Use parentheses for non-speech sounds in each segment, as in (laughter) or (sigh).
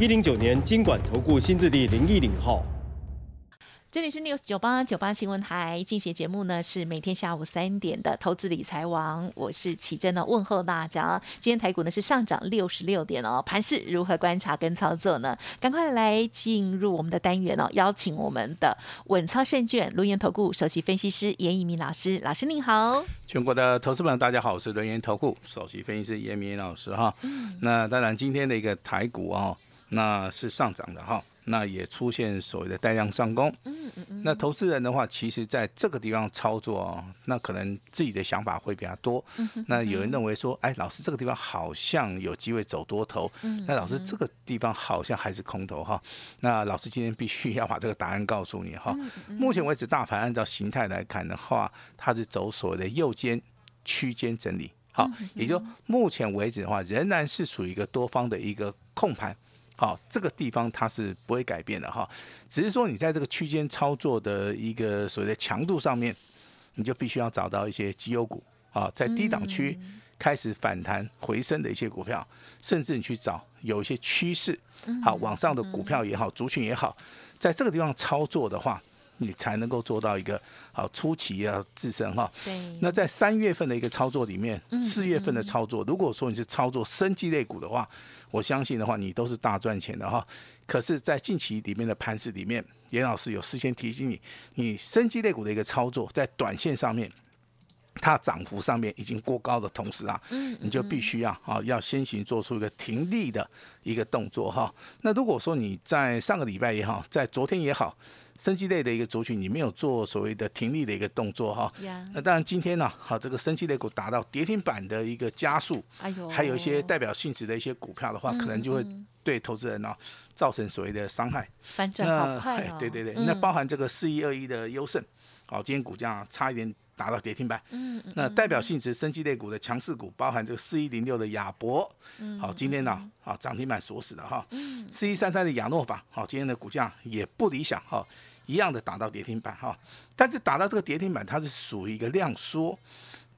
一零九年金管投顾新字地零一零号。这里是 News 九八九八新闻台，进行节目呢是每天下午三点的投资理财王，我是奇珍呢，问候大家。今天台股呢是上涨六十六点哦，盘势如何观察跟操作呢？赶快来进入我们的单元哦，邀请我们的稳操胜券轮研投顾首席分析师严以明老师，老师您好。全国的投资们大家好，我是轮研投顾首席分析师严明老师哈。那当然今天的一个台股哦，那是上涨的哈。那也出现所谓的带量上攻，嗯嗯嗯。那投资人的话，其实在这个地方操作哦，那可能自己的想法会比较多。那有人认为说，哎，老师这个地方好像有机会走多头，那老师这个地方好像还是空头哈。那老师今天必须要把这个答案告诉你哈。目前为止，大盘按照形态来看的话，它是走所谓的右肩区间整理，好，也就目前为止的话，仍然是属于一个多方的一个控盘。好，这个地方它是不会改变的哈，只是说你在这个区间操作的一个所谓的强度上面，你就必须要找到一些绩优股啊，在低档区开始反弹回升的一些股票，甚至你去找有一些趋势好往上的股票也好，族群也好，在这个地方操作的话。你才能够做到一个好出奇啊自身哈。对。那在三月份的一个操作里面，四月份的操作，如果说你是操作生机类股的话，我相信的话，你都是大赚钱的哈。可是，在近期里面的盘势里面，严老师有事先提醒你，你生机类股的一个操作，在短线上面，它涨幅上面已经过高的同时啊，你就必须要啊，要先行做出一个停利的一个动作哈。那如果说你在上个礼拜也好，在昨天也好。升级类的一个族群，你没有做所谓的停利的一个动作哈。那当然今天呢，好这个升级类股达到跌停板的一个加速，还有一些代表性质的一些股票的话，可能就会对投资人呢造成所谓的伤害。反转好快对对对，那包含这个四一二一的优胜，好今天股价差一点达到跌停板。嗯嗯。那代表性质升级类股的强势股，包含这个四一零六的亚博，好今天呢，好涨停板锁死的哈。嗯。四一三三的亚诺法，好今天的股价也不理想哈。一样的打到跌停板哈，但是打到这个跌停板，它是属于一个量缩，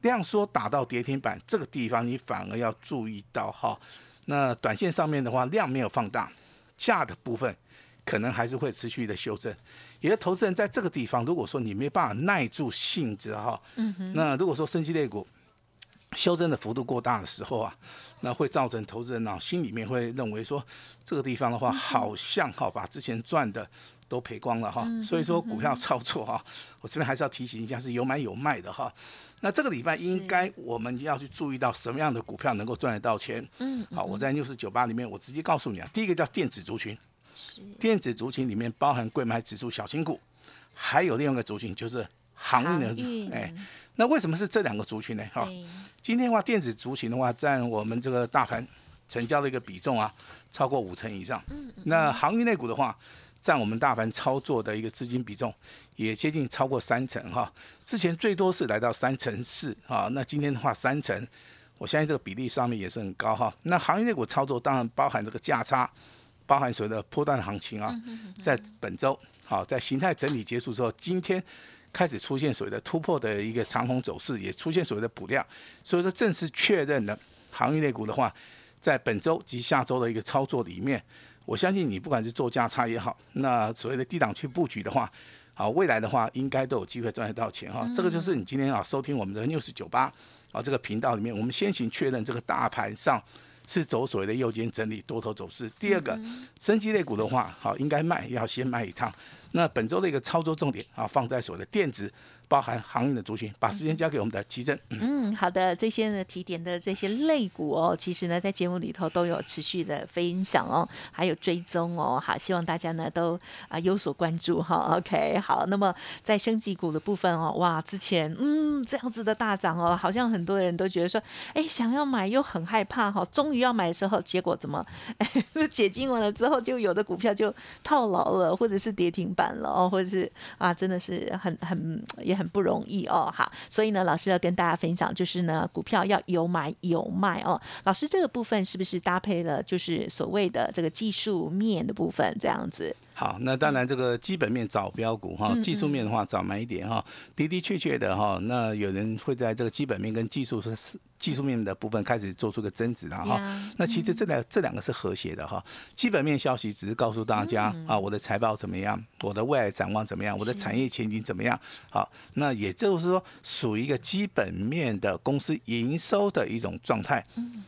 量缩打到跌停板这个地方，你反而要注意到哈。那短线上面的话，量没有放大，价的部分可能还是会持续的修正。也的投资人在这个地方，如果说你没办法耐住性子哈，嗯那如果说升级类股修正的幅度过大的时候啊，那会造成投资人呢心里面会认为说，这个地方的话好像哈把之前赚的。都赔光了哈，所以说股票操作哈，我这边还是要提醒一下，是有买有卖的哈。那这个礼拜应该我们要去注意到什么样的股票能够赚得到钱？嗯，好，我在六四九八里面，我直接告诉你啊，第一个叫电子族群，电子族群里面包含贵买指数小型股，还有另外一个族群就是航运的，哎，那为什么是这两个族群呢？哈，今天的话电子族群的话占我们这个大盘成交的一个比重啊，超过五成以上。嗯，那航运类股的话。占我们大盘操作的一个资金比重，也接近超过三成哈。之前最多是来到三成四啊，那今天的话三成，我相信这个比例上面也是很高哈。那行业内股操作当然包含这个价差，包含所谓的波段行情啊。在本周好，在形态整理结束之后，今天开始出现所谓的突破的一个长虹走势，也出现所谓的补量，所以说正式确认了航运类股的话，在本周及下周的一个操作里面。我相信你不管是做价差也好，那所谓的低档去布局的话，好，未来的话应该都有机会赚得到钱哈。这个就是你今天啊收听我们的 news 九八啊这个频道里面，我们先行确认这个大盘上是走所谓的右肩整理多头走势。第二个，升级类股的话，好，应该卖要先卖一趟。那本周的一个操作重点啊，放在所谓的电子，包含航运的族群。把时间交给我们的奇珍。嗯，好的，这些呢提点的这些类股哦，其实呢在节目里头都有持续的分享哦，还有追踪哦。好，希望大家呢都啊有所关注哈。(laughs) OK，好，那么在升级股的部分哦，哇，之前嗯这样子的大涨哦，好像很多人都觉得说，哎，想要买又很害怕哈，终于要买的时候，结果怎么是 (laughs) 解禁完了之后，就有的股票就套牢了，或者是跌停板了哦，或者是啊，真的是很很也很不容易哦。好，所以呢，老师要跟大家分享，就是呢，股票要有买有卖哦。老师这个部分是不是搭配了就是所谓的这个技术面的部分这样子？好，那当然这个基本面找标股哈，技术面的话找买一点哈，的的确确的哈，那有人会在这个基本面跟技术是技术面的部分开始做出个增值了哈。那其实这两这两个是和谐的哈。基本面消息只是告诉大家啊，我的财报怎么样，我的未来展望怎么样，我的产业前景怎么样。好，那也就是说属于一个基本面的公司营收的一种状态。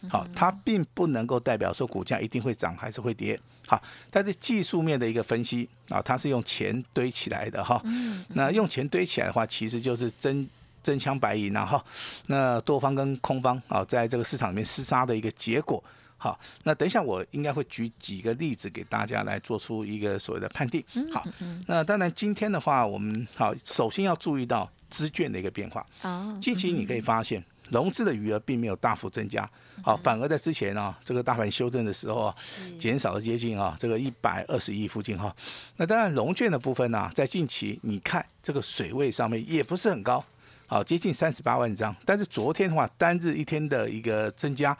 好，它并不能够代表说股价一定会涨还是会跌。好，但是技术面的一个分析啊，它是用钱堆起来的哈。那用钱堆起来的话，其实就是真真枪白银然后。那多方跟空方啊，在这个市场里面厮杀的一个结果。好，那等一下我应该会举几个例子给大家来做出一个所谓的判定。好，那当然今天的话，我们好首先要注意到资券的一个变化。哦，近期你可以发现。融资的余额并没有大幅增加，好，反而在之前呢，这个大盘修正的时候啊，减少了接近啊这个一百二十亿附近哈。那当然融券的部分呢，在近期你看这个水位上面也不是很高，好，接近三十八万张。但是昨天的话，单日一天的一个增加，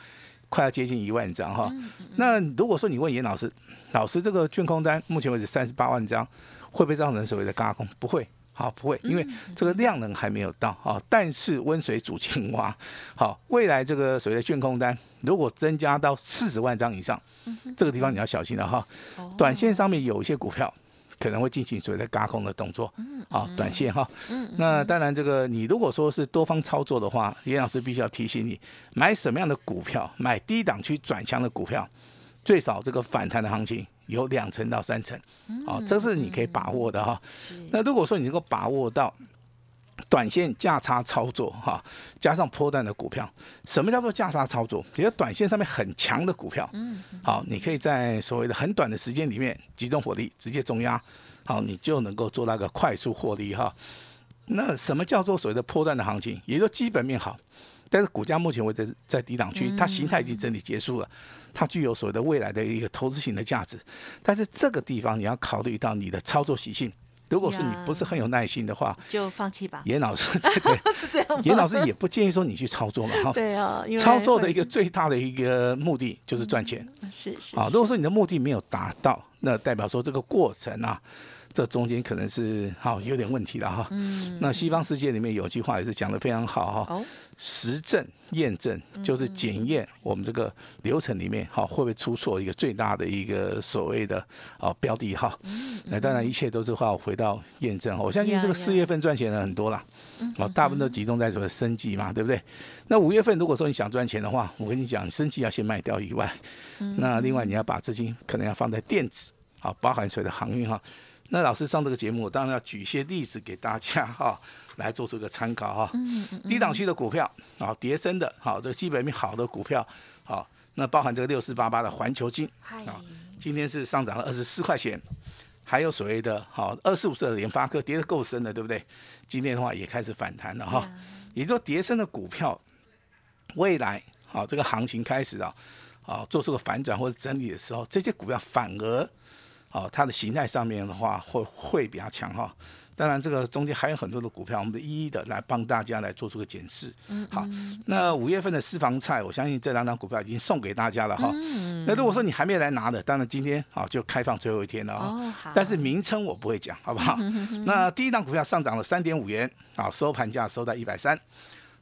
快要接近一万张哈。那如果说你问严老师，老师这个券空单目前为止三十八万张，会不会造成所谓的嘎空？不会。好，不会，因为这个量能还没有到啊。但是温水煮青蛙，好，未来这个所谓的券空单如果增加到四十万张以上，这个地方你要小心了哈。短线上面有一些股票可能会进行所谓的嘎空的动作，啊，短线哈。那当然，这个你如果说是多方操作的话，严老师必须要提醒你，买什么样的股票，买低档区转强的股票，最少这个反弹的行情。有两成到三成，啊，这是你可以把握的哈。那如果说你能够把握到短线价差操作哈，加上波段的股票，什么叫做价差操作？比如短线上面很强的股票，嗯，好，你可以在所谓的很短的时间里面集中火力，直接重压，好，你就能够做那个快速获利哈。那什么叫做所谓的波段的行情？也就基本面好。但是股价目前为止在低档区，它形态已经整理结束了，它具有所谓的未来的一个投资型的价值。但是这个地方你要考虑到你的操作习性，如果说你不是很有耐心的话，就放弃吧。严老师，(laughs) 对是这样。严老师也不建议说你去操作嘛，哈。对啊，操作的一个最大的一个目的就是赚钱。是是。啊，如果说你的目的没有达到，那代表说这个过程啊。这中间可能是好有点问题了哈。嗯。那西方世界里面有句话也是讲的非常好哈。实证验证就是检验我们这个流程里面好会不会出错一个最大的一个所谓的啊标的哈。嗯。那当然一切都是话回到验证哈。我相信这个四月份赚钱的很多了。嗯。哦，大部分都集中在所谓生计嘛，对不对？那五月份如果说你想赚钱的话，我跟你讲，生计要先卖掉以外，那另外你要把资金可能要放在电子，好，包含所谓的航运哈。那老师上这个节目，我当然要举一些例子给大家哈，(laughs) 来做出一个参考哈。嗯嗯低档区的股票啊，叠升的，好，这个基本面好的股票，好，那包含这个六四八八的环球金啊，今天是上涨了二十四块钱，还有所谓的好二四五四的联发科，跌得够深的，对不对？今天的话也开始反弹了哈，也就叠升的股票，未来好这个行情开始啊，啊做出个反转或者整理的时候，这些股票反而。哦，它的形态上面的话会会比较强哈。当然，这个中间还有很多的股票，我们一一的来帮大家来做出个检视。嗯，好。那五月份的私房菜，我相信这两张股票已经送给大家了哈。嗯。那如果说你还没来拿的，当然今天啊就开放最后一天了啊。哦，好。但是名称我不会讲，好不好？(laughs) 那第一档股票上涨了三点五元，啊，收盘价收在一百三。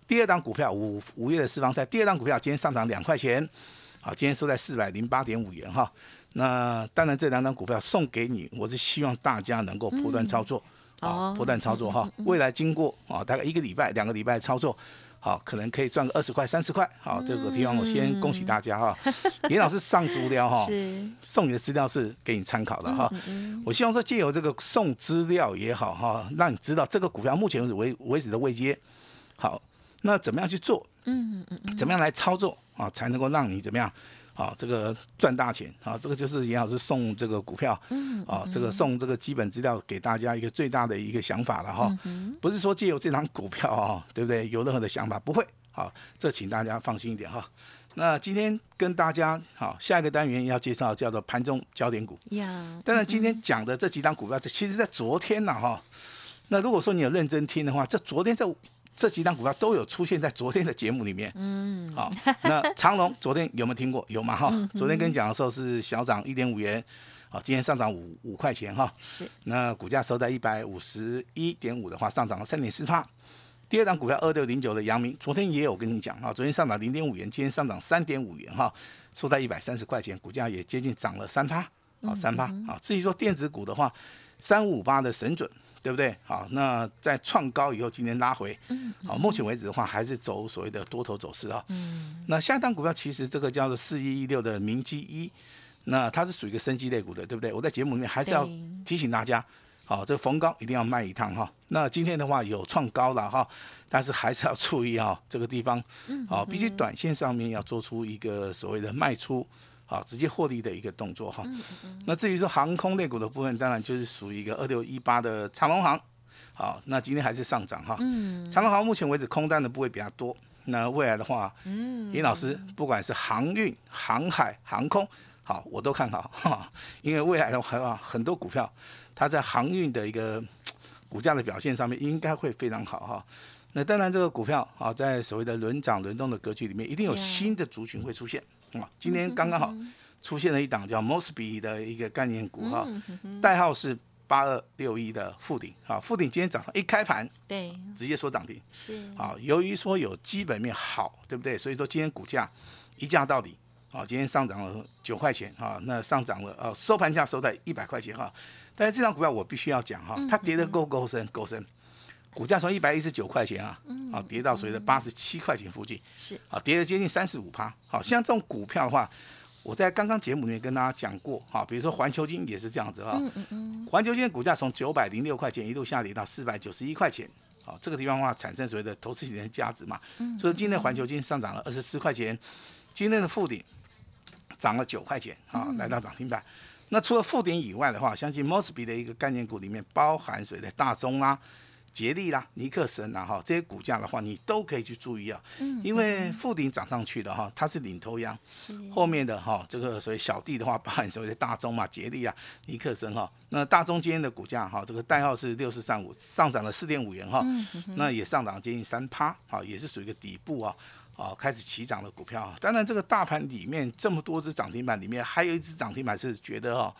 第二档股票五五月的私房菜，第二档股票今天上涨两块钱，好，今天收在四百零八点五元哈。那当然，这两张股票送给你，我是希望大家能够不断操作，啊，不断操作哈。未来经过啊，大概一个礼拜、两个礼拜操作，好，可能可以赚个二十块、三十块。好，这个地方我先恭喜大家哈。(laughs) 严老师上足料哈，送你的资料是给你参考的哈。我希望说借由这个送资料也好哈，让你知道这个股票目前为止为为止的位阶。好，那怎么样去做？嗯嗯嗯，怎么样来操作啊，才能够让你怎么样？好，这个赚大钱啊，这个就是严老师送这个股票，嗯，啊，这个送这个基本资料给大家一个最大的一个想法了哈，不是说借由这张股票啊，对不对？有任何的想法不会，好，这请大家放心一点哈。那今天跟大家好，下一个单元要介绍叫做盘中焦点股，呀，当然今天讲的这几张股票，这其实在昨天呢哈，那如果说你有认真听的话，这昨天在。这几档股票都有出现在昨天的节目里面。嗯，好，那长隆 (laughs) 昨天有没有听过？有吗？哈，昨天跟你讲的时候是小涨一点五元，好，今天上涨五五块钱哈。是。那股价收在一百五十一点五的话，上涨了三点四帕。第二档股票二六零九的阳明，昨天也有跟你讲哈，昨天上涨零点五元，今天上涨三点五元哈，收在一百三十块钱，股价也接近涨了三趴，好三趴。好，至于说电子股的话，三五八的神准。对不对？好，那在创高以后，今天拉回，好，目前为止的话，还是走所谓的多头走势啊。嗯，那下一档股票其实这个叫做四一一六的明基一，那它是属于一个升级类股的，对不对？我在节目里面还是要提醒大家，好，这个逢高一定要卖一趟哈。那今天的话有创高了哈，但是还是要注意哈，这个地方，好，必须短线上面要做出一个所谓的卖出。好，直接获利的一个动作哈。那至于说航空类股的部分，当然就是属于一个二六一八的长龙航。好，那今天还是上涨哈。嗯。长龙航目前为止空单的部位比较多。那未来的话，嗯，尹老师不管是航运、航海、航空，好，我都看好哈。因为未来的话，很多股票它在航运的一个股价的表现上面应该会非常好哈。那当然这个股票啊，在所谓的轮涨轮动的格局里面，一定有新的族群会出现。啊，今天刚刚好出现了一档叫 Mosby 的一个概念股哈，代号是八二六一的富鼎啊，富鼎今天早上一开盘，对，直接说涨停，是。啊，由于说有基本面好，对不对？所以说今天股价一价到底啊，今天上涨了九块钱哈，那上涨了呃收盘价收在一百块钱哈，但是这张股票我必须要讲哈，它跌得够够深？够深。股价从一百一十九块钱啊，啊跌到所谓的八十七块钱附近，是啊跌了接近三十五趴。好像这种股票的话，我在刚刚节目里面跟大家讲过，哈，比如说环球金也是这样子啊。嗯嗯嗯。环球金的股价从九百零六块钱一路下跌到四百九十一块钱，好，这个地方的话产生所谓的投资型的价值嘛。嗯。所以今天环球金上涨了二十四块钱，今天的附顶涨了九块钱，啊，来到涨停板。那除了附顶以外的话，相信 Mosby 的一个概念股里面包含谁的大宗啊？捷利啦、尼克森啦，哈，这些股价的话，你都可以去注意啊。嗯。因为富鼎涨上去的哈，它是领头羊。是。后面的哈，这个所谓小弟的话，包含所谓的大中嘛、捷利啊、尼克森哈。那大中今天的股价哈，这个代号是六四三五，上涨了四点五元哈。嗯。那也上涨接近三趴，好，也是属于一个底部啊，啊，开始起涨的股票。当然，这个大盘里面这么多只涨停板里面，还有一只涨停板是觉得哈，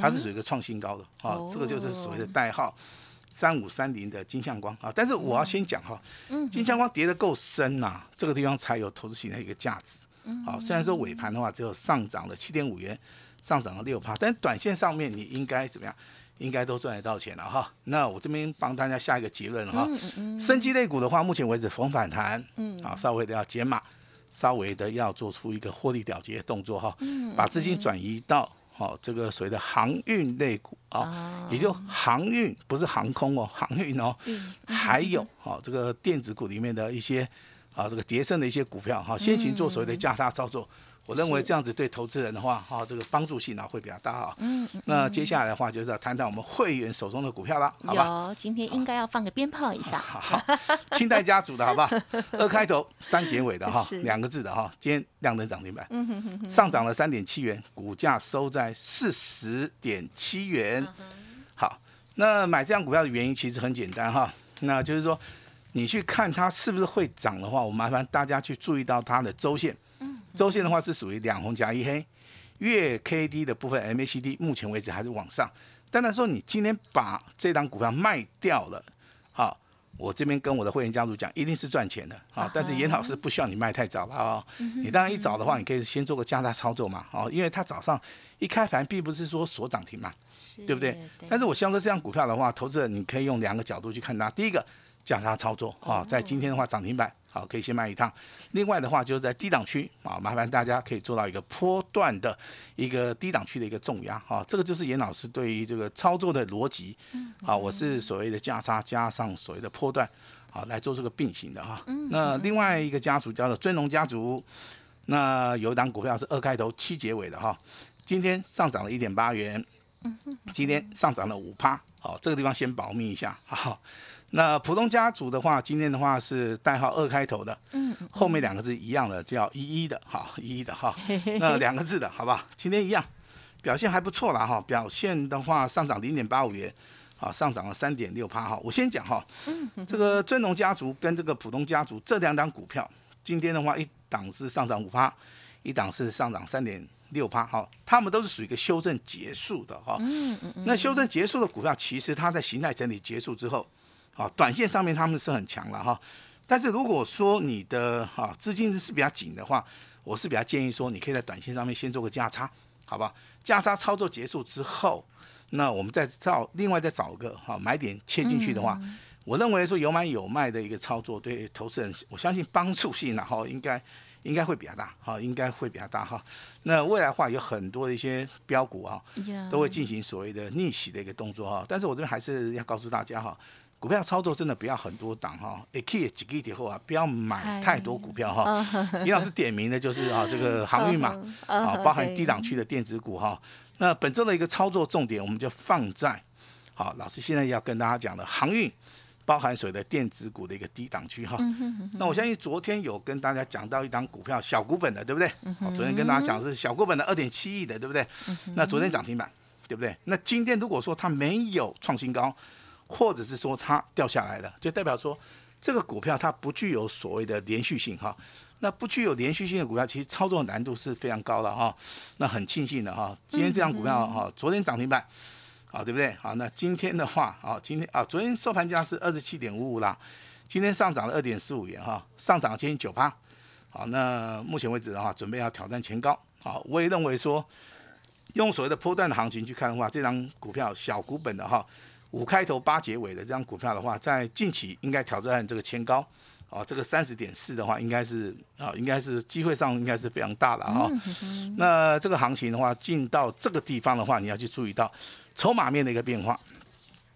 它是属于一个创新高的啊，这个就是所谓的代号。三五三零的金相光啊，但是我要先讲哈，嗯金相光跌得够深呐，这个地方才有投资型的一个价值。好，虽然说尾盘的话只有上涨了七点五元，上涨了六趴，但短线上面你应该怎么样？应该都赚得到钱了哈。那我这边帮大家下一个结论哈，升级类股的话，目前为止逢反弹，嗯，啊，稍微的要减码，稍微的要做出一个获利了结的动作哈，把资金转移到。好，这个所谓的航运类股啊，也就航运不是航空哦，航运哦，还有哦这个电子股里面的一些啊，这个叠升的一些股票哈，先行做所谓的加大操作。我认为这样子对投资人的话，哈，这个帮助性呢会比较大哈。嗯嗯。那接下来的话就是要谈谈我们会员手中的股票了，好吧？有，今天应该要放个鞭炮一下。(laughs) 好，清代家族的好不好？二开头三结尾的哈，两个字的哈，今天亮灯涨停板，上涨了三点七元，股价收在四十点七元。好，那买这样股票的原因其实很简单哈，那就是说你去看它是不是会涨的话，我麻烦大家去注意到它的周线。周线的话是属于两红加一黑，月 K D 的部分 M A C D 目前为止还是往上。当然说你今天把这档股票卖掉了，好，我这边跟我的会员家族讲，一定是赚钱的啊。但是严老师不需要你卖太早了啊，你当然一早的话，你可以先做个加大操作嘛，哦，因为它早上一开盘并不是说锁涨停嘛，对不对？但是我希望说这张股票的话，投资者你可以用两个角度去看它，第一个。价差操作啊，在今天的话涨停板。好，可以先卖一趟。另外的话，就是在低档区啊，麻烦大家可以做到一个波段的一个低档区的一个重压啊。这个就是严老师对于这个操作的逻辑。好，我是所谓的价差加上所谓的波段，好来做这个并行的哈。那另外一个家族叫做尊龙家族，那有一档股票是二开头七结尾的哈，今天上涨了一点八元，今天上涨了五趴。好，这个地方先保密一下好。那普通家族的话，今天的话是代号二开头的，嗯，后面两个字一样的，叫一一的，哈，(laughs) 一一的哈，那两个字的好不好？今天一样，表现还不错啦，哈，表现的话上涨零点八五元，好，上涨了三点六趴，哈，我先讲哈，这个尊龙家族跟这个普通家族这两档股票，今天的话一档是上涨五趴，一档是上涨三点六趴，哈，他们都是属于一个修正结束的，哈，嗯嗯嗯，那修正结束的股票，其实它在形态整理结束之后。好，短线上面他们是很强了哈，但是如果说你的哈资金是比较紧的话，我是比较建议说，你可以在短线上面先做个价差，好吧？价差操作结束之后，那我们再找另外再找个哈买点切进去的话，我认为说有买有卖的一个操作，对投资人我相信帮助性然后应该应该会比较大，哈，应该会比较大哈。那未来话有很多的一些标股啊，都会进行所谓的逆袭的一个动作哈，但是我这边还是要告诉大家哈。股票操作真的不要很多档哈，也可以几个点后啊，不要买太多股票哈。(laughs) 李老师点名的就是啊，这个航运嘛，(laughs) 啊，包含低档区的电子股哈。那本周的一个操作重点，我们就放在好，老师现在要跟大家讲的航运，包含所谓的电子股的一个低档区哈。那我相信昨天有跟大家讲到一档股票小股本的，对不对？昨天跟大家讲是小股本的二点七亿的，对不对？那昨天涨停板，对不对？那今天如果说它没有创新高。或者是说它掉下来了，就代表说这个股票它不具有所谓的连续性哈。那不具有连续性的股票，其实操作难度是非常高的哈。那很庆幸的哈，今天这张股票哈，昨天涨停板，好对不对？好，那今天的话啊，今天啊，昨天收盘价是二十七点五五啦，今天上涨了二点四五元哈，上涨接近九趴。好，那目前为止的话，准备要挑战前高。好，我也认为说，用所谓的波段的行情去看的话，这张股票小股本的哈。五开头八结尾的这张股票的话，在近期应该挑战这个前高，哦，这个三十点四的话，应该是啊，应该是机会上应该是非常大的哈。那这个行情的话，进到这个地方的话，你要去注意到筹码面的一个变化。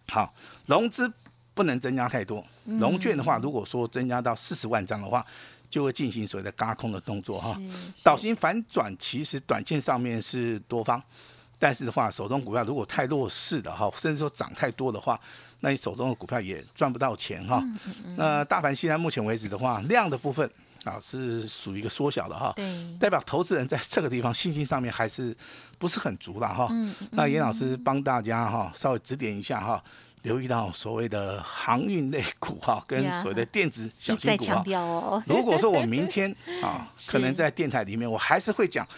好，融资不能增加太多，融券的话，如果说增加到四十万张的话，就会进行所谓的嘎空的动作哈。导型反转其实短线上面是多方。但是的话，手中股票如果太弱势的哈，甚至说涨太多的话，那你手中的股票也赚不到钱哈。那大盘现在目前为止的话，量的部分啊是属于一个缩小的哈，代表投资人在这个地方信心上面还是不是很足了哈。那严老师帮大家哈稍微指点一下哈，留意到所谓的航运类股哈，跟所谓的电子小型股哈。如果说我明天啊，(laughs) 可能在电台里面，我还是会讲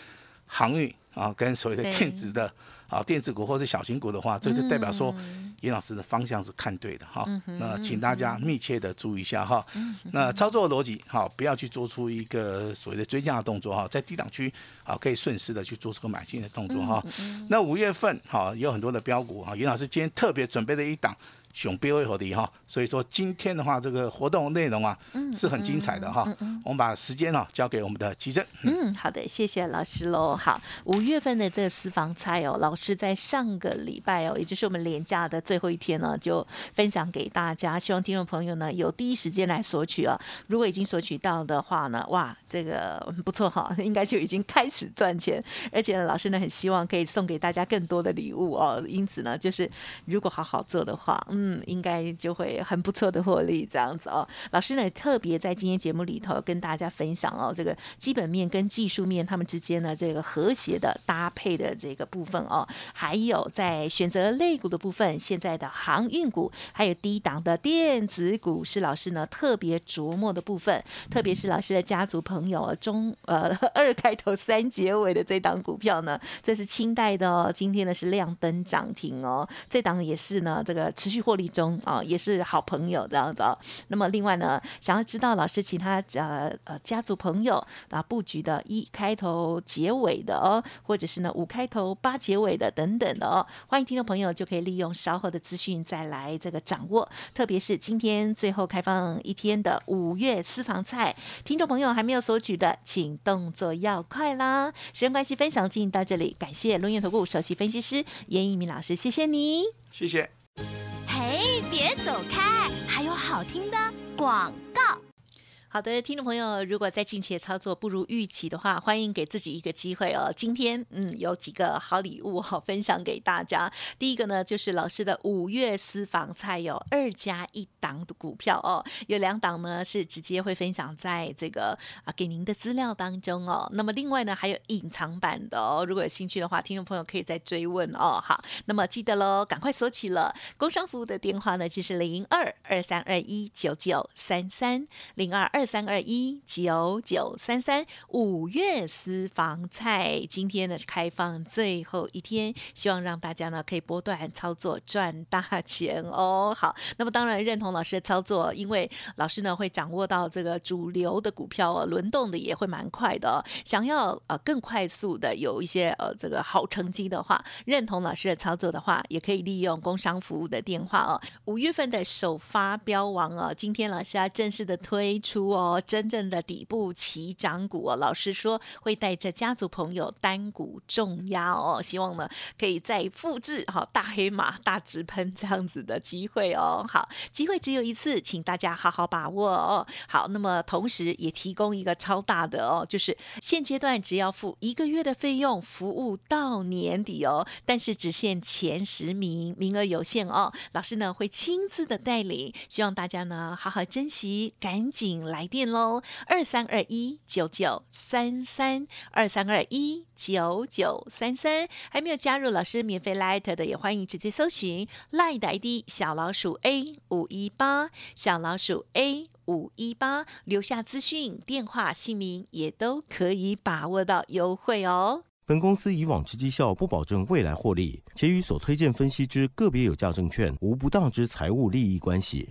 航运。啊，跟所谓的电子的啊电子股或者小型股的话，这就代表说严老师的方向是看对的哈。那请大家密切的注意一下哈。那操作逻辑好，不要去做出一个所谓的追加的动作哈，在低档区啊可以顺势的去做出个买进的动作哈。那五月份哈有很多的标股哈，严老师今天特别准备了一档。熊标为何的哈，所以说今天的话，这个活动内容啊，是很精彩的哈。我们把时间啊交给我们的齐正。嗯，好的，谢谢老师喽。好，五月份的这个私房菜哦，老师在上个礼拜哦，也就是我们连假的最后一天呢，就分享给大家。希望听众朋友呢有第一时间来索取啊。如果已经索取到的话呢，哇，这个不错哈，(laughs) 应该就已经开始赚钱。而且呢，老师呢很希望可以送给大家更多的礼物哦。因此呢，就是如果好好做的话，嗯。嗯，应该就会很不错的获利这样子哦。老师呢特别在今天节目里头跟大家分享哦，这个基本面跟技术面他们之间呢这个和谐的搭配的这个部分哦，还有在选择类股的部分，现在的航运股还有低档的电子股是老师呢特别琢磨的部分，特别是老师的家族朋友中呃二开头三结尾的这档股票呢，这是清代的哦，今天呢是亮灯涨停哦，这档也是呢这个持续获。获利中啊，也是好朋友这样子。那么另外呢，想要知道老师其他呃呃家族朋友啊布局的一开头结尾的哦，或者是呢五开头八结尾的等等的哦，欢迎听众朋友就可以利用稍后的资讯再来这个掌握。特别是今天最后开放一天的五月私房菜，听众朋友还没有索取的，请动作要快啦！时间关系，分享进到这里，感谢龙岩投顾首席分析师严一鸣老师，谢谢你，谢谢。嘿，别走开，还有好听的广告。好的，听众朋友，如果在近期的操作不如预期的话，欢迎给自己一个机会哦。今天嗯，有几个好礼物好分享给大家。第一个呢，就是老师的五月私房菜有二加一档的股票哦，有两档呢是直接会分享在这个啊给您的资料当中哦。那么另外呢，还有隐藏版的哦，如果有兴趣的话，听众朋友可以再追问哦。好，那么记得喽，赶快索取了。工商服务的电话呢，就是零二二三二一九九三三零二二。二三二一九九三三五月私房菜，今天呢是开放最后一天，希望让大家呢可以波段操作赚大钱哦。好，那么当然认同老师的操作，因为老师呢会掌握到这个主流的股票哦，轮动的也会蛮快的。想要呃更快速的有一些呃这个好成绩的话，认同老师的操作的话，也可以利用工商服务的电话哦。五月份的首发标王哦，今天老师要正式的推出。哦，真正的底部起涨股哦，老师说会带着家族朋友单股重压哦，希望呢可以再复制好大黑马大直喷这样子的机会哦。好，机会只有一次，请大家好好把握哦。好，那么同时也提供一个超大的哦，就是现阶段只要付一个月的费用，服务到年底哦，但是只限前十名，名额有限哦。老师呢会亲自的带领，希望大家呢好好珍惜，赶紧来。来电喽，二三二一九九三三二三二一九九三三，还没有加入老师免费 Light 的，也欢迎直接搜寻 Light 的 ID 小老鼠 A 五一八，小老鼠 A 五一八，留下资讯、电话、姓名，也都可以把握到优惠哦。本公司以往之绩效不保证未来获利，且与所推荐分析之个别有价证券无不当之财务利益关系。